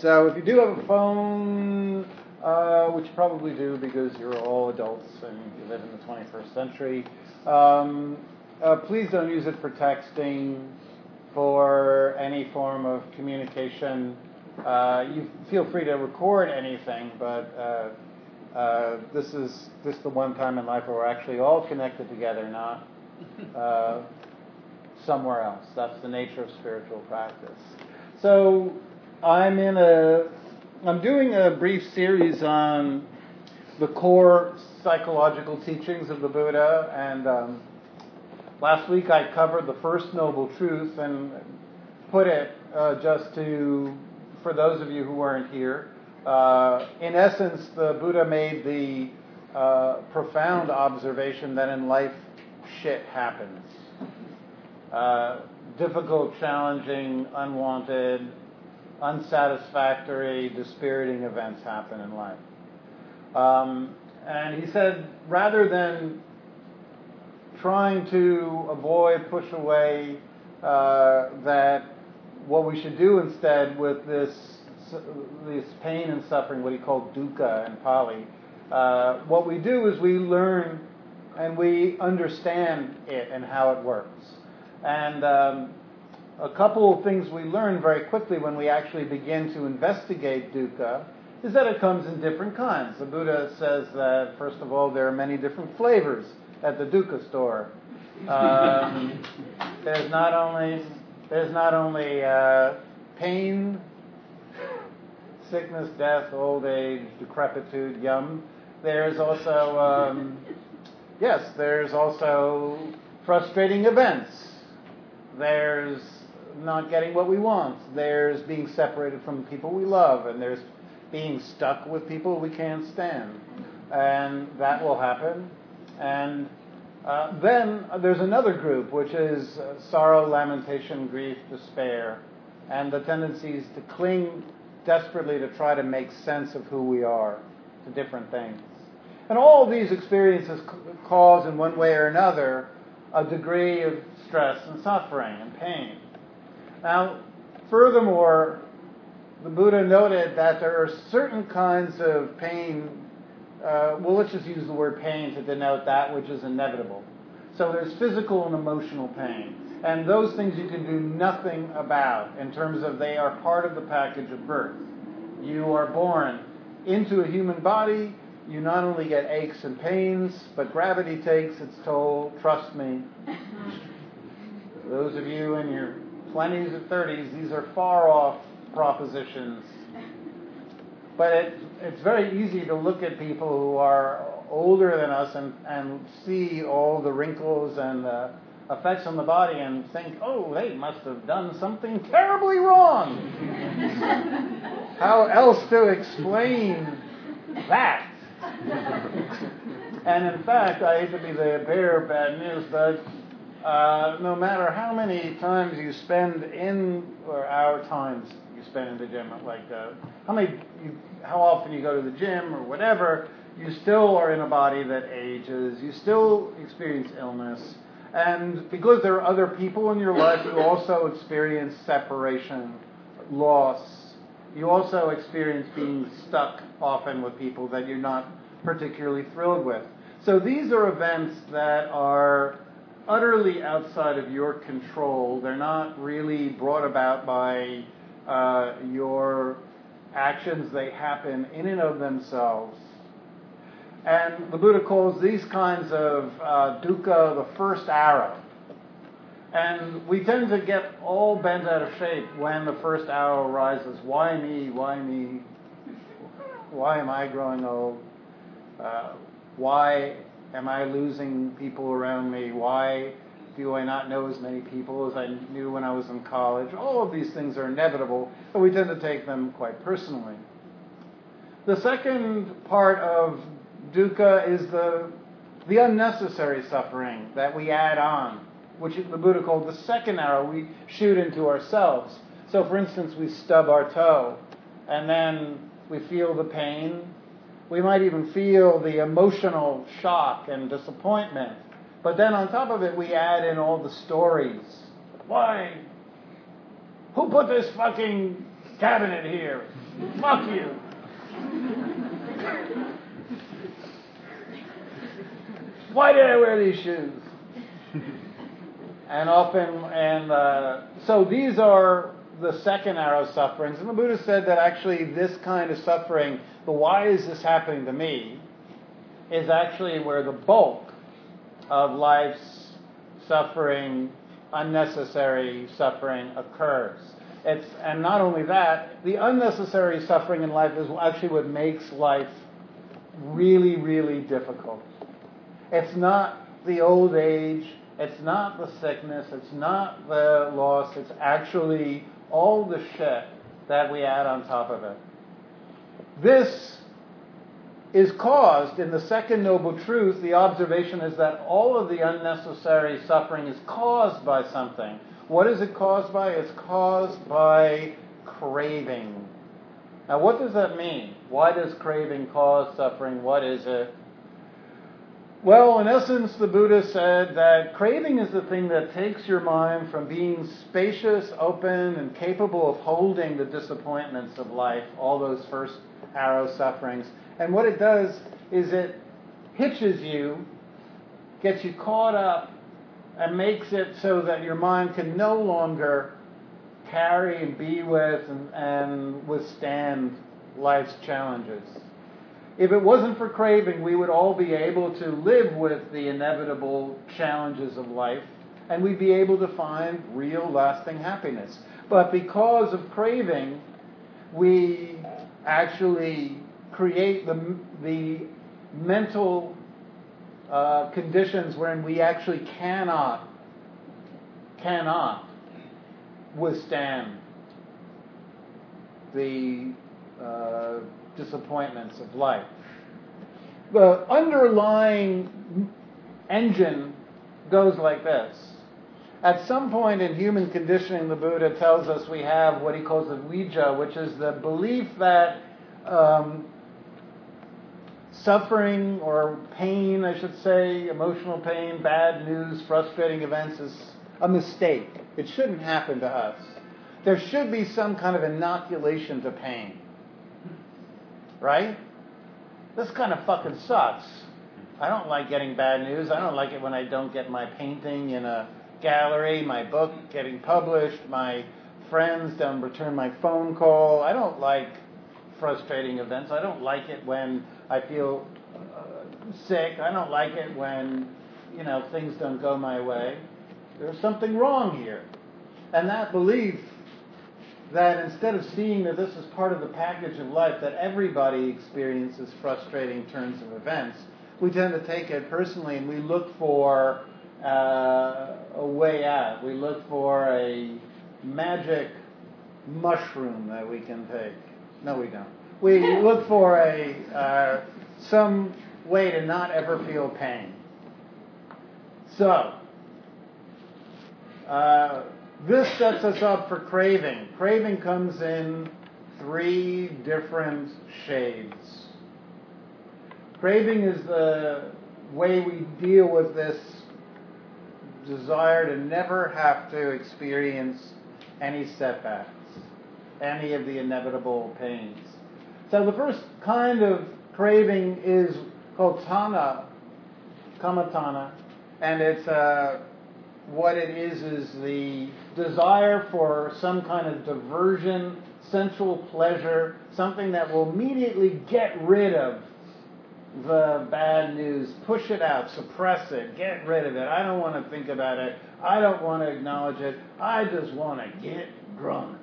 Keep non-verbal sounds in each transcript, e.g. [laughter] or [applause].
So if you do have a phone, uh, which you probably do because you're all adults and you live in the 21st century, um, uh, please don't use it for texting, for any form of communication. Uh, you feel free to record anything, but uh, uh, this is this is the one time in life where we're actually all connected together, not uh, somewhere else. That's the nature of spiritual practice. So I'm in a, I'm doing a brief series on the core psychological teachings of the Buddha, and um, last week I covered the first noble truth and put it uh, just to, for those of you who weren't here. Uh, in essence, the Buddha made the uh, profound observation that in life shit happens. Uh, difficult, challenging, unwanted, unsatisfactory, dispiriting events happen in life. Um, and he said, rather than trying to avoid, push away, uh, that what we should do instead with this this pain and suffering, what he called dukkha in Pali, uh, what we do is we learn and we understand it and how it works. And um, a couple of things we learn very quickly when we actually begin to investigate dukkha is that it comes in different kinds. The Buddha says that, first of all, there are many different flavors at the dukkha store. Um, [laughs] there's not only there's not only uh, pain, sickness, death, old age, decrepitude, yum. There's also um, yes, there's also frustrating events. There's not getting what we want. There's being separated from people we love, and there's being stuck with people we can't stand. And that will happen. And uh, then there's another group, which is uh, sorrow, lamentation, grief, despair, and the tendencies to cling desperately to try to make sense of who we are to different things. And all these experiences cause, in one way or another, a degree of stress and suffering and pain. Now, furthermore, the Buddha noted that there are certain kinds of pain. Uh, well, let's just use the word pain to denote that which is inevitable. So there's physical and emotional pain. And those things you can do nothing about in terms of they are part of the package of birth. You are born into a human body. You not only get aches and pains, but gravity takes its toll. Trust me. [laughs] Those of you in your 20s and 30s, these are far off propositions. But it, it's very easy to look at people who are older than us and, and see all the wrinkles and the effects on the body and think, oh, they must have done something terribly wrong. [laughs] How else to explain that? [laughs] and in fact, I hate to be the bearer of bad news, but uh, no matter how many times you spend in, or hour times you spend in the gym, like uh, how many, you, how often you go to the gym or whatever, you still are in a body that ages. You still experience illness. And because there are other people in your life, you also experience separation, loss. You also experience being stuck often with people that you're not particularly thrilled with. So these are events that are utterly outside of your control. They're not really brought about by uh, your actions, they happen in and of themselves. And the Buddha calls these kinds of uh, dukkha the first arrow. And we tend to get all bent out of shape when the first arrow rises. Why me? Why me? Why am I growing old? Uh, why Am I losing people around me? Why do I not know as many people as I knew when I was in college? All of these things are inevitable, but we tend to take them quite personally. The second part of dukkha is the, the unnecessary suffering that we add on, which the Buddha called the second arrow we shoot into ourselves. So, for instance, we stub our toe, and then we feel the pain, we might even feel the emotional shock and disappointment. But then on top of it, we add in all the stories. Why? Who put this fucking cabinet here. Fuck you. Why did I wear these shoes? and often, and uh, so these are the second arrow sufferings. And the Buddha said that actually this kind of suffering, the why is this happening to me, is actually where the bulk of life's suffering, unnecessary suffering occurs. It's, and not only that, the unnecessary suffering in life is actually what makes life really, really difficult. It's not the old age, it's not the sickness, it's not the loss, it's actually all the shit that we add on top of it. This is caused in the second noble truth. The observation is that all of the unnecessary suffering is caused by something. What is it caused by? It's caused by craving. Now, what does that mean? Why does craving cause suffering? What is it? Well, in essence, the Buddha said that craving is the thing that takes your mind from being spacious, open, and capable of holding the disappointments of life, all those first arrow sufferings. And what it does is it hitches you, gets you caught up, and makes it so that your mind can no longer carry and be with and, and withstand life's challenges. If it wasn't for craving, we would all be able to live with the inevitable challenges of life and we'd be able to find real lasting happiness. But because of craving, we actually create the, the mental uh, conditions wherein we actually cannot, cannot withstand the uh, disappointments of life. The underlying engine goes like this. At some point in human conditioning, the Buddha tells us we have what he calls the vijja, which is the belief that um, suffering or pain, I should say, emotional pain, bad news, frustrating events is a mistake. It shouldn't happen to us. There should be some kind of inoculation to pain right? This kind of fucking sucks. I don't like getting bad news. I don't like it when I don't get my painting in a gallery, my book getting published, my friends don't return my phone call. I don't like frustrating events. I don't like it when I feel uh, sick. I don't like it when, you know, things don't go my way. There's something wrong here. And that belief that instead of seeing that this is part of the package of life, that everybody experiences frustrating turns of events, we tend to take it personally and we look for uh, a way out. We look for a magic mushroom that we can take. No, we don't. We [laughs] look for a uh, some way to not ever feel pain. So, uh, this sets us up for craving. Craving comes in three different shades. Craving is the way we deal with this desire to never have to experience any setbacks, any of the inevitable pains. So the first kind of craving is called tanha, kama tanha, and it's a what it is is the desire for some kind of diversion, sensual pleasure, something that will immediately get rid of the bad news, push it out, suppress it, get rid of it. I don't want to think about it. I don't want to acknowledge it. I just want to get drunk.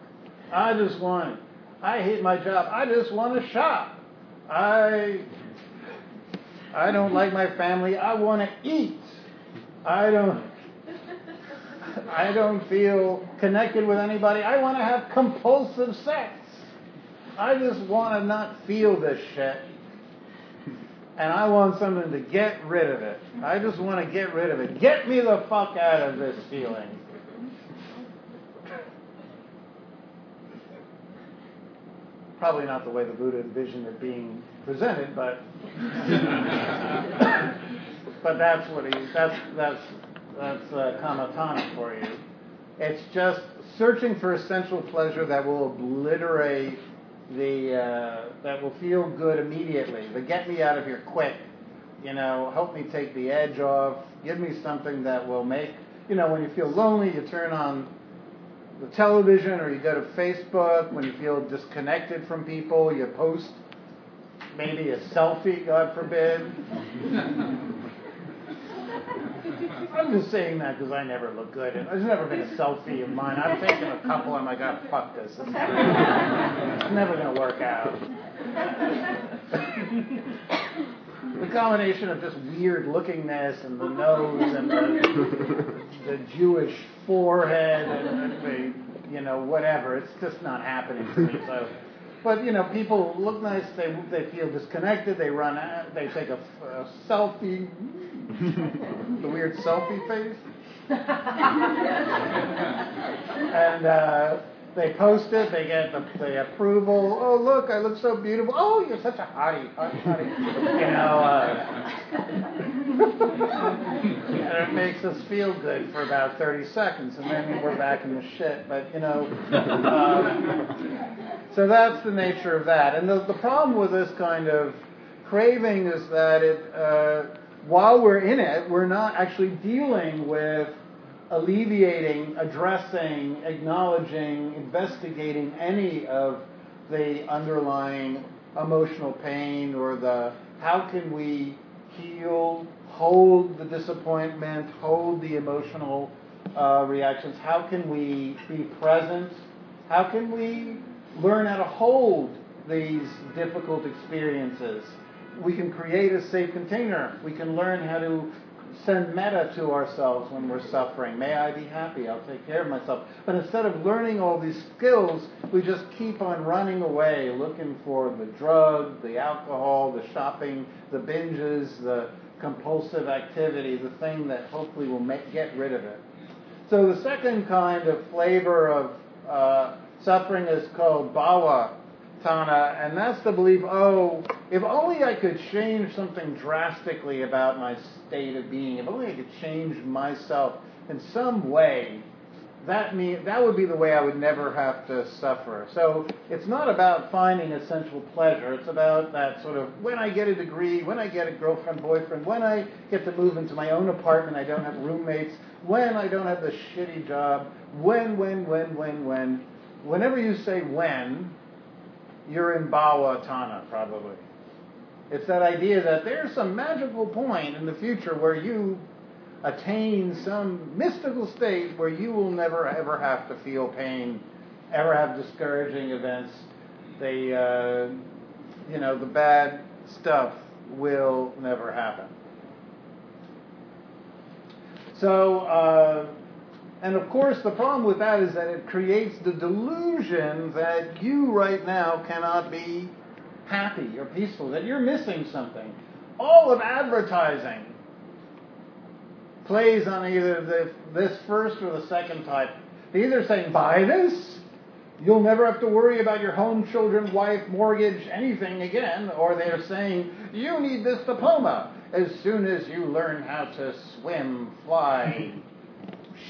I just want, I hate my job. I just want to shop. I, I don't like my family. I want to eat. I don't, I don't feel connected with anybody. I want to have compulsive sex. I just want to not feel this shit. And I want something to get rid of it. I just want to get rid of it. Get me the fuck out of this feeling. Probably not the way the Buddha envisioned it being presented, but [laughs] but that's what he that's that's that's uh, kama tanha for you. It's just searching for essential pleasure that will obliterate the uh, that will feel good immediately, but get me out of here quick. You know, help me take the edge off. Give me something that will make you know when you feel lonely, you turn on the television or you go to Facebook. When you feel disconnected from people, you post maybe a selfie, God forbid. [laughs] I'm just saying that because I never look good. And there's never been a selfie of mine. I've taken a couple. And I'm like, oh, fuck this. It's never, it's never going to work out. the combination of just weird lookingness and the nose and the, the Jewish forehead and the, you know, whatever. It's just not happening to me. So but you know, people look nice. They they feel disconnected. They run. Out, they take a, a selfie. [laughs] the weird selfie face. [laughs] and uh, they post it. They get the, the approval. Oh, look, I look so beautiful. Oh, you're such a hottie, hottie, hottie. You know. Uh, [laughs] and it makes us feel good for about 30 seconds, and then we're back in the shit. But you know. Uh, so that's the nature of that. And the, the problem with this kind of craving is that it, uh, while we're in it, we're not actually dealing with alleviating, addressing, acknowledging, investigating any of the underlying emotional pain or the how can we heal, hold the disappointment, hold the emotional uh, reactions, how can we be present, how can we learn how to hold these difficult experiences. We can create a safe container. We can learn how to send metta to ourselves when we're suffering. May I be happy. I'll take care of myself. But instead of learning all these skills, we just keep on running away, looking for the drug, the alcohol, the shopping, the binges, the compulsive activity, the thing that hopefully will make, get rid of it. So the second kind of flavor of uh, suffering is called bhava tanha, and that's the belief, oh, if only I could change something drastically about my state of being, if only I could change myself in some way, that mean that would be the way I would never have to suffer. So it's not about finding essential pleasure. It's about that sort of when I get a degree, when I get a girlfriend, boyfriend, when I get to move into my own apartment, I don't have roommates, when I don't have the shitty job, when, when, when, when, when whenever you say when, you're in Bhava Tanha, probably. It's that idea that there's some magical point in the future where you attain some mystical state where you will never ever have to feel pain, ever have discouraging events. The, uh, you know, the bad stuff will never happen. So, uh, and of course, the problem with that is that it creates the delusion that you right now cannot be happy or peaceful, that you're missing something. All of advertising plays on either the, this first or the second type. They're either saying, buy this, you'll never have to worry about your home, children, wife, mortgage, anything again, or they're saying, you need this diploma as soon as you learn how to swim, fly,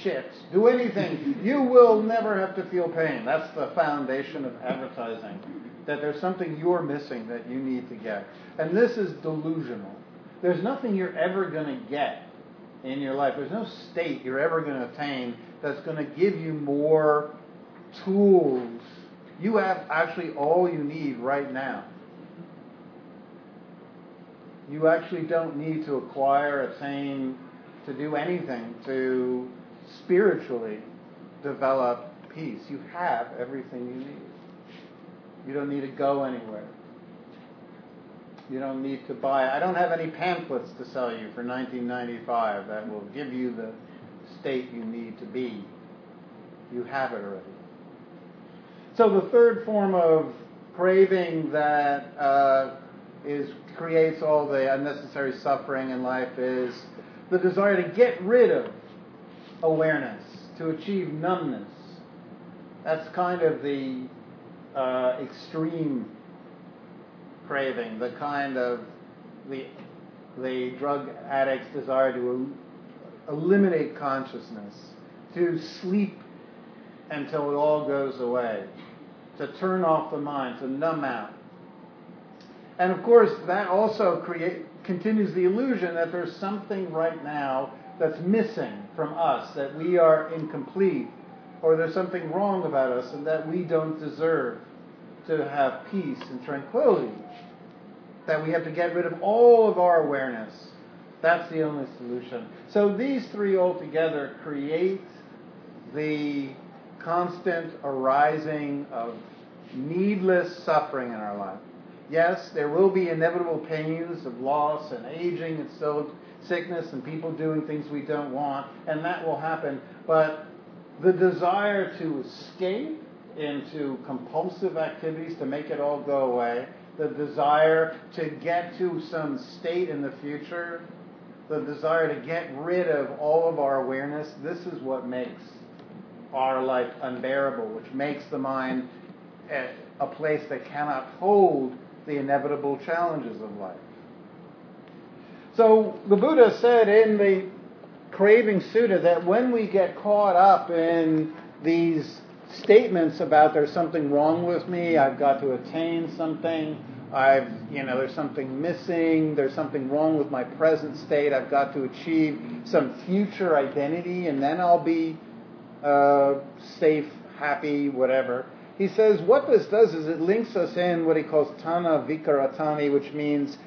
shit, do anything. You will never have to feel pain. That's the foundation of advertising. That there's something you're missing that you need to get. And this is delusional. There's nothing you're ever going to get in your life. There's no state you're ever going to attain that's going to give you more tools. You have actually all you need right now. You actually don't need to acquire, attain, to do anything to spiritually develop peace. You have everything you need. You don't need to go anywhere. You don't need to buy. I don't have any pamphlets to sell you for 1995 that will give you the state you need to be. You have it already. So the third form of craving that uh, is creates all the unnecessary suffering in life is the desire to get rid of awareness, to achieve numbness. That's kind of the uh, extreme craving, the kind of the, the drug addict's desire to eliminate consciousness, to sleep until it all goes away, to turn off the mind, to numb out. And of course, that also create, continues the illusion that there's something right now that's missing from us, that we are incomplete, or there's something wrong about us, and that we don't deserve to have peace and tranquility. That we have to get rid of all of our awareness. That's the only solution. So these three altogether create the constant arising of needless suffering in our life. Yes, there will be inevitable pains of loss and aging and so sickness and people doing things we don't want, and that will happen. But the desire to escape into compulsive activities to make it all go away, the desire to get to some state in the future, the desire to get rid of all of our awareness, this is what makes our life unbearable, which makes the mind a place that cannot hold the inevitable challenges of life. So the Buddha said in the Craving Sutta that when we get caught up in these statements about there's something wrong with me, I've got to attain something, I've, you know, there's something missing, there's something wrong with my present state, I've got to achieve some future identity, and then I'll be uh, safe, happy, whatever. He says what this does is it links us in what he calls Tanha Vicaritani, which means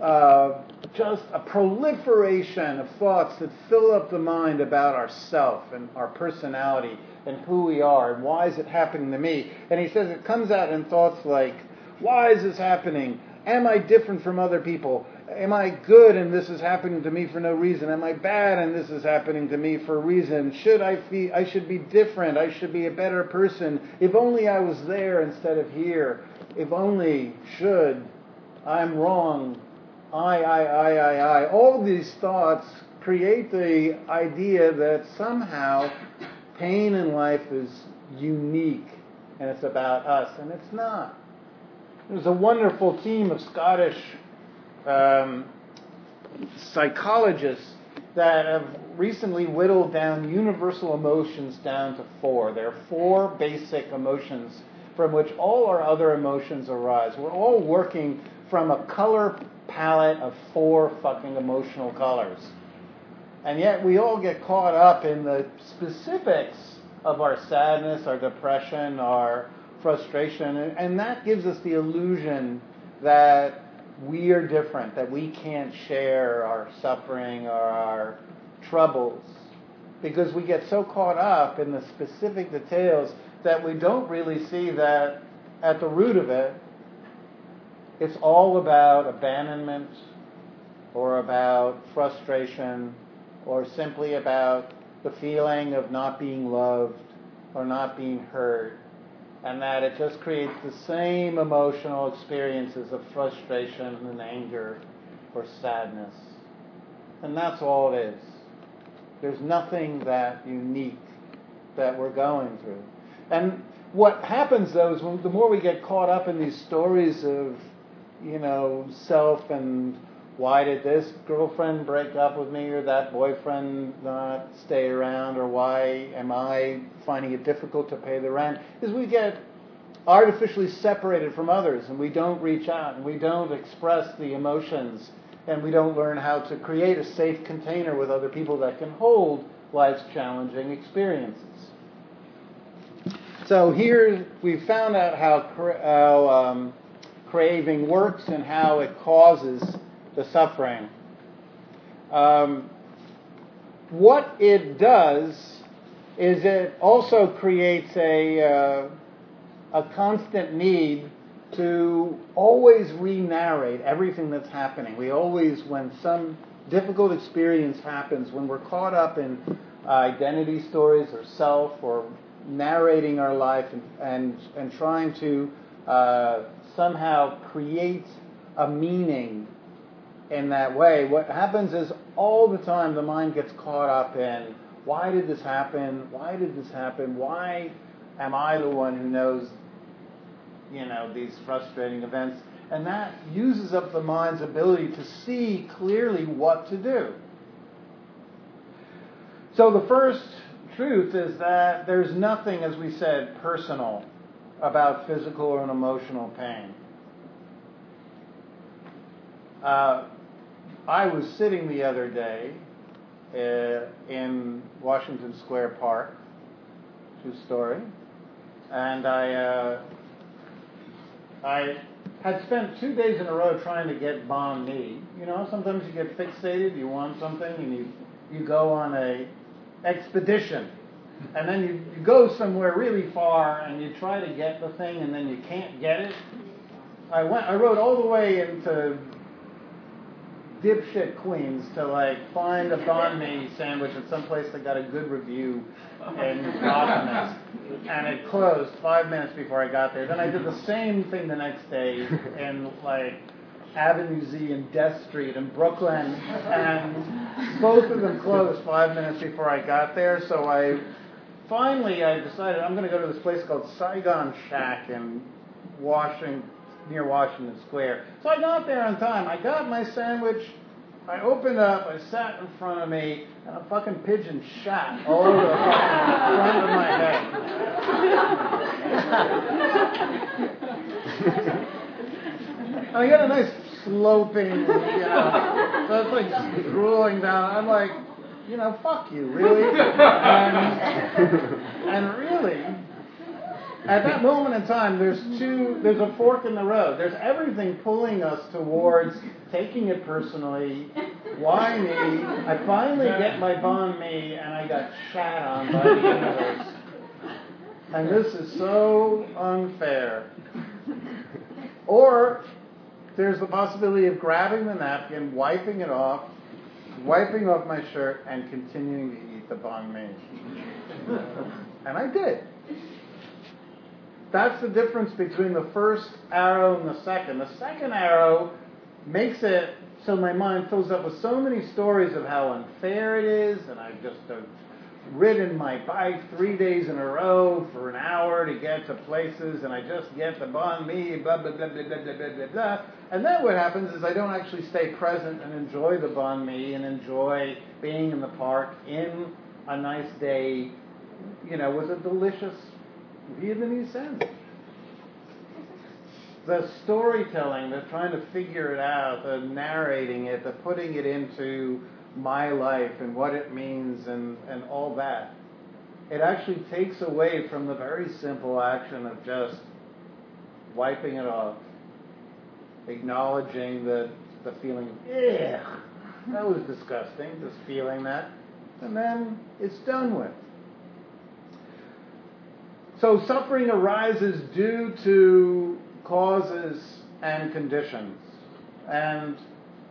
uh, just a proliferation of thoughts that fill up the mind about ourself and our personality and who we are and why is it happening to me. And he says it comes out in thoughts like, why is this happening? Am I different from other people? Am I good and this is happening to me for no reason? Am I bad and this is happening to me for a reason? Should I be I should be different. I should be a better person. If only I was there instead of here. If only should I'm wrong. I I I I I. All these thoughts create the idea that somehow pain in life is unique and it's about us and it's not. There's a wonderful team of Scottish um, psychologists that have recently whittled down universal emotions down to four. There are four basic emotions from which all our other emotions arise. We're all working from a color palette of four fucking emotional colors. And yet we all get caught up in the specifics of our sadness, our depression, our frustration, and that gives us the illusion that we are different, that we can't share our suffering or our troubles because we get so caught up in the specific details that we don't really see that at the root of it, it's all about abandonment or about frustration or simply about the feeling of not being loved or not being heard and that it just creates the same emotional experiences of frustration and anger or sadness. And that's all it is. There's nothing that unique that we're going through. And what happens though is when, the more we get caught up in these stories of, you know, self and why did this girlfriend break up with me or that boyfriend not stay around or why am I finding it difficult to pay the rent is we get artificially separated from others and we don't reach out and we don't express the emotions and we don't learn how to create a safe container with other people that can hold life's challenging experiences. So here we found out how, how um, craving works and how it causes the suffering. Um, what it does is it also creates a, uh, a constant need to always re-narrate everything that's happening. We always, when some difficult experience happens, when we're caught up in uh, identity stories or self or narrating our life and, and, and trying to uh, somehow create a meaning in that way, what happens is all the time the mind gets caught up in why did this happen? Why did this happen? Why am I the one who knows, you know, these frustrating events? And that uses up the mind's ability to see clearly what to do. So the first truth is that there's nothing, as we said, personal about physical or emotional pain. Uh, I was sitting the other day uh, in Washington Square Park, true story, and I uh, I had spent two days in a row trying to get banh mi. You know, sometimes you get fixated, you want something, and you you go on a expedition. And then you, you go somewhere really far and you try to get the thing and then you can't get it. I went I rode all the way into dipshit Queens to like find a banh mi sandwich at some place that got a good review in Optimist. And it closed five minutes before I got there. Then I did the same thing the next day in like Avenue Z and Death Street in Brooklyn, and both of them closed five minutes before I got there. So I finally I decided I'm going to go to this place called Saigon Shack in Washington, near Washington Square. So I got there on time. I got my sandwich. I opened up, I sat in front of me, and a fucking pigeon shot all over the front of my head. [laughs] I got a nice sloping, you know, so it's like drooling down. I'm like, you know, fuck you, really? [laughs] And, and really, at that moment in time, there's two, there's a fork in the road. There's everything pulling us towards taking it personally. Why me? I finally get my banh mi, and I got shat on by the universe. And this is so unfair. Or there's the possibility of grabbing the napkin, wiping it off, wiping off my shirt, and continuing to eat the banh mi. [laughs] and I did. That's the difference between the first arrow and the second. The second arrow makes it so my mind fills up with so many stories of how unfair it is, and I've just uh, ridden my bike three days in a row for an hour to get to places, and I just get the banh mi, blah, blah, blah, blah, blah, blah, blah, blah, blah. And then what happens is I don't actually stay present and enjoy the banh mi and enjoy being in the park in a nice day, you know, with a delicious Vietnamese sandwich. [laughs] The storytelling, the trying to figure it out, the narrating it, the putting it into my life and what it means and, and all that. It actually takes away from the very simple action of just wiping it off, acknowledging the, the feeling, ugh, that was disgusting, just feeling that, and then it's done with. So suffering arises due to causes and conditions. And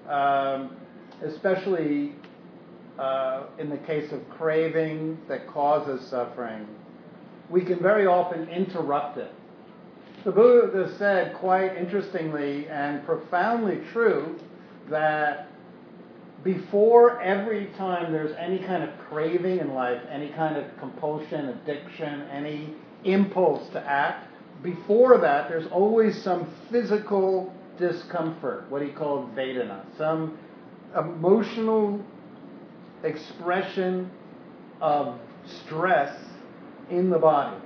um, especially uh, in the case of craving that causes suffering, we can very often interrupt it. The Buddha said, quite interestingly and profoundly true, that before every time there's any kind of craving in life, any kind of compulsion, addiction, any impulse to act, before that there's always some physical discomfort, what he called Vedana, some emotional expression of stress in the body.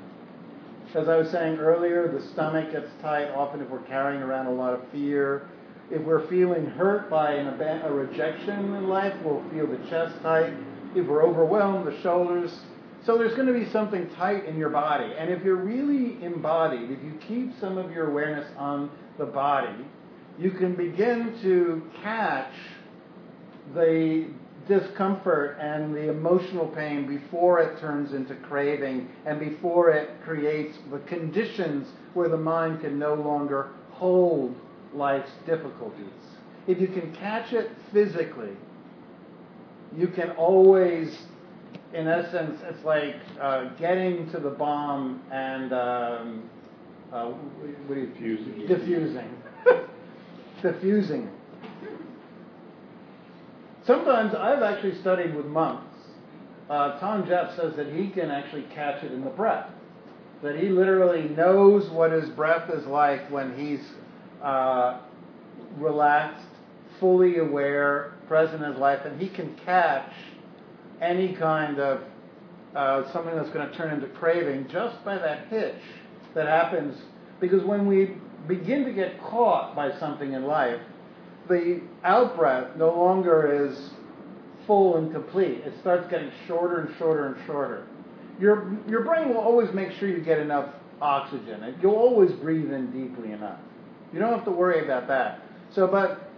As I was saying earlier, the stomach gets tight often if we're carrying around a lot of fear. If we're feeling hurt by an, a rejection in life, we'll feel the chest tight. If we're overwhelmed, the shoulders. So there's going to be something tight in your body. And if you're really embodied, if you keep some of your awareness on the body, you can begin to catch the discomfort and the emotional pain before it turns into craving and before it creates the conditions where the mind can no longer hold life's difficulties. If you can catch it physically, you can always, in essence, it's like uh, getting to the bomb and um, uh, what are you, diffusing. [laughs] Diffusing. diffusing Sometimes I've actually studied with monks. Uh, Than Geoff says that he can actually catch it in the breath. That he literally knows what his breath is like when he's uh, relaxed, fully aware, present in life, and he can catch any kind of uh, something that's going to turn into craving just by that hitch that happens. Because when we begin to get caught by something in life, the out breath no longer is full and complete. It starts getting shorter and shorter and shorter. Your, your brain will always make sure you get enough oxygen. You'll always breathe in deeply enough. You don't have to worry about that. So, but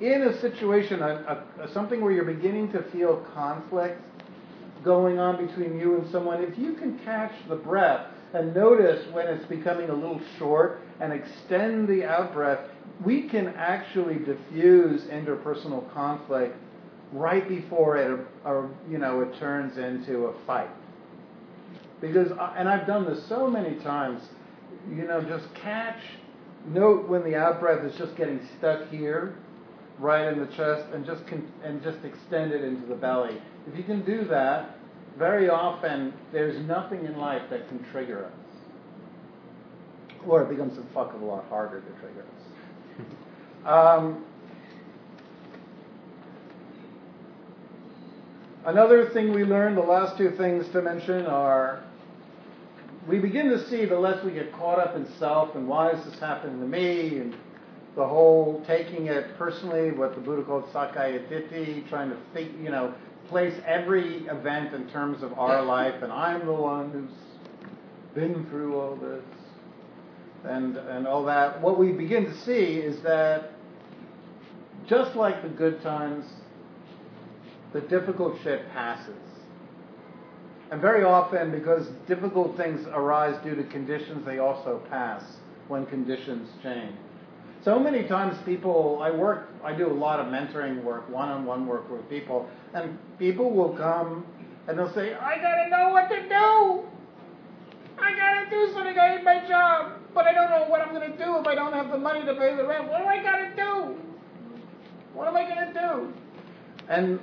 in a situation, a, a, something where you're beginning to feel conflict going on between you and someone, if you can catch the breath and notice when it's becoming a little short and extend the out breath, we can actually diffuse interpersonal conflict right before it, or, you know, it turns into a fight. Because, and I've done this so many times, you know, just catch, note when the out breath is just getting stuck here, right in the chest, and just con- and just extend it into the belly. If you can do that, very often there's nothing in life that can trigger us, or it becomes a fuck of a lot harder to trigger us. [laughs] Um, Another thing we learned, the last two things to mention are we begin to see the less we get caught up in self and why is this happening to me and the whole taking it personally, what the Buddha called Sakkaya Ditthi, trying to think, you know, place every event in terms of our life and I'm the one who's been through all this and and all that. What we begin to see is that just like the good times the difficult shit passes. And very often, because difficult things arise due to conditions, they also pass when conditions change. So many times, people, I work, I do a lot of mentoring work, one on one work with people, and people will come and they'll say, I gotta know what to do. I gotta do something. I hate my job, but I don't know what I'm gonna do if I don't have the money to pay the rent. What do I gotta do? What am I gonna do? And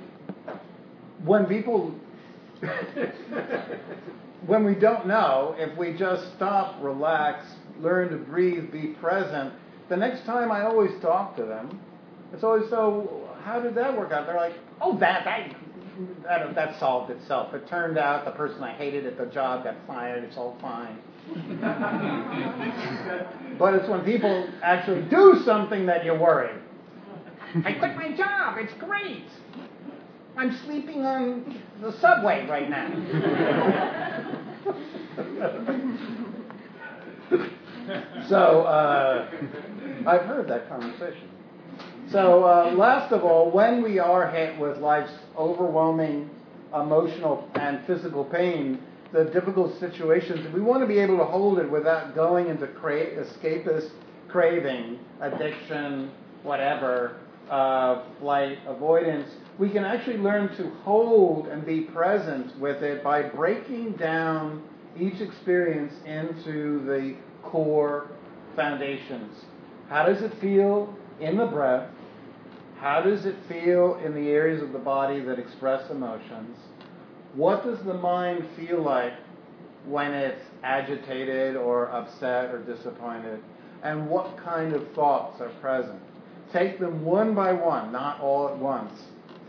when people [laughs] when we don't know, if we just stop, relax, learn to breathe, be present, the next time I always talk to them, it's always so. How did that work out? They're like, oh, that that that, that solved itself. It turned out the person I hated at the job got fired. It's all fine. [laughs] but it's when people actually do something that you worry. I quit my job. It's great. I'm sleeping on the subway right now. [laughs] [laughs] so uh, I've heard that conversation. So uh, last of all, when we are hit with life's overwhelming emotional and physical pain, the difficult situations, we want to be able to hold it without going into cra- escapist craving, addiction, whatever, uh, flight avoidance we can actually learn to hold and be present with it by breaking down each experience into the core foundations. How does it feel in the breath? How does it feel in the areas of the body that express emotions? What does the mind feel like when it's agitated or upset or disappointed? And what kind of thoughts are present? Take them one by one, not all at once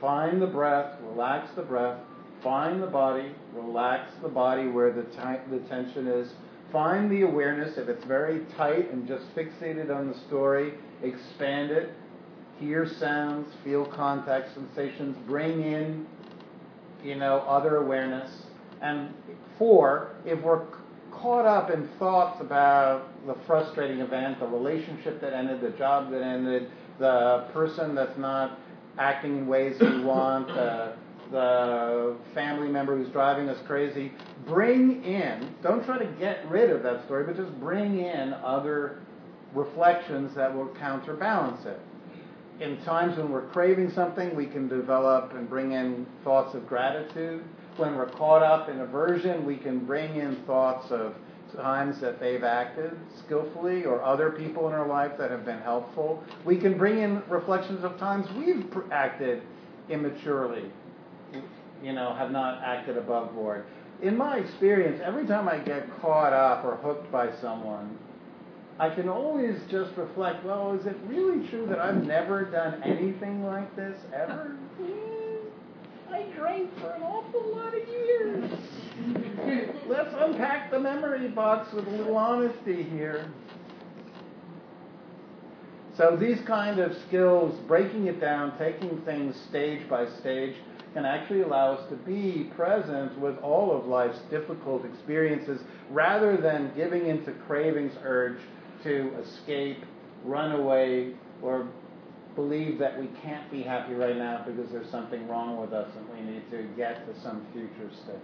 Find the breath, relax the breath. Find the body, relax the body where the, t- the tension is. Find the awareness. If it's very tight and just fixated on the story, expand it. Hear sounds, feel contact sensations. Bring in, you know, other awareness. And four, if we're caught up in thoughts about the frustrating event, the relationship that ended, the job that ended, the person that's not acting in ways we want, the, the family member who's driving us crazy. Bring in, don't try to get rid of that story, but just bring in other reflections that will counterbalance it. In times when we're craving something, we can develop and bring in thoughts of gratitude. When we're caught up in aversion, we can bring in thoughts of times that they've acted skillfully or other people in our life that have been helpful. We can bring in reflections of times we've acted immaturely, you know, have not acted above board. In my experience, every time I get caught up or hooked by someone, I can always just reflect, well, is it really true that I've never done anything like this ever? [laughs] I drank for an awful lot of years. [laughs] Let's unpack the memory box with a little honesty here. So these kind of skills, breaking it down, taking things stage by stage, can actually allow us to be present with all of life's difficult experiences rather than giving into cravings urge to escape, run away, or believe that we can't be happy right now because there's something wrong with us and we need to get to some future state.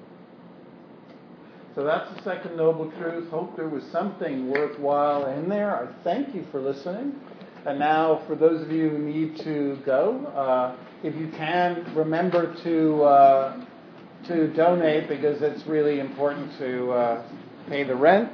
So that's the second noble truth. Hope there was something worthwhile in there. I thank you for listening. And now, for those of you who need to go, uh, if you can, remember to uh, to donate because it's really important to uh, pay the rent.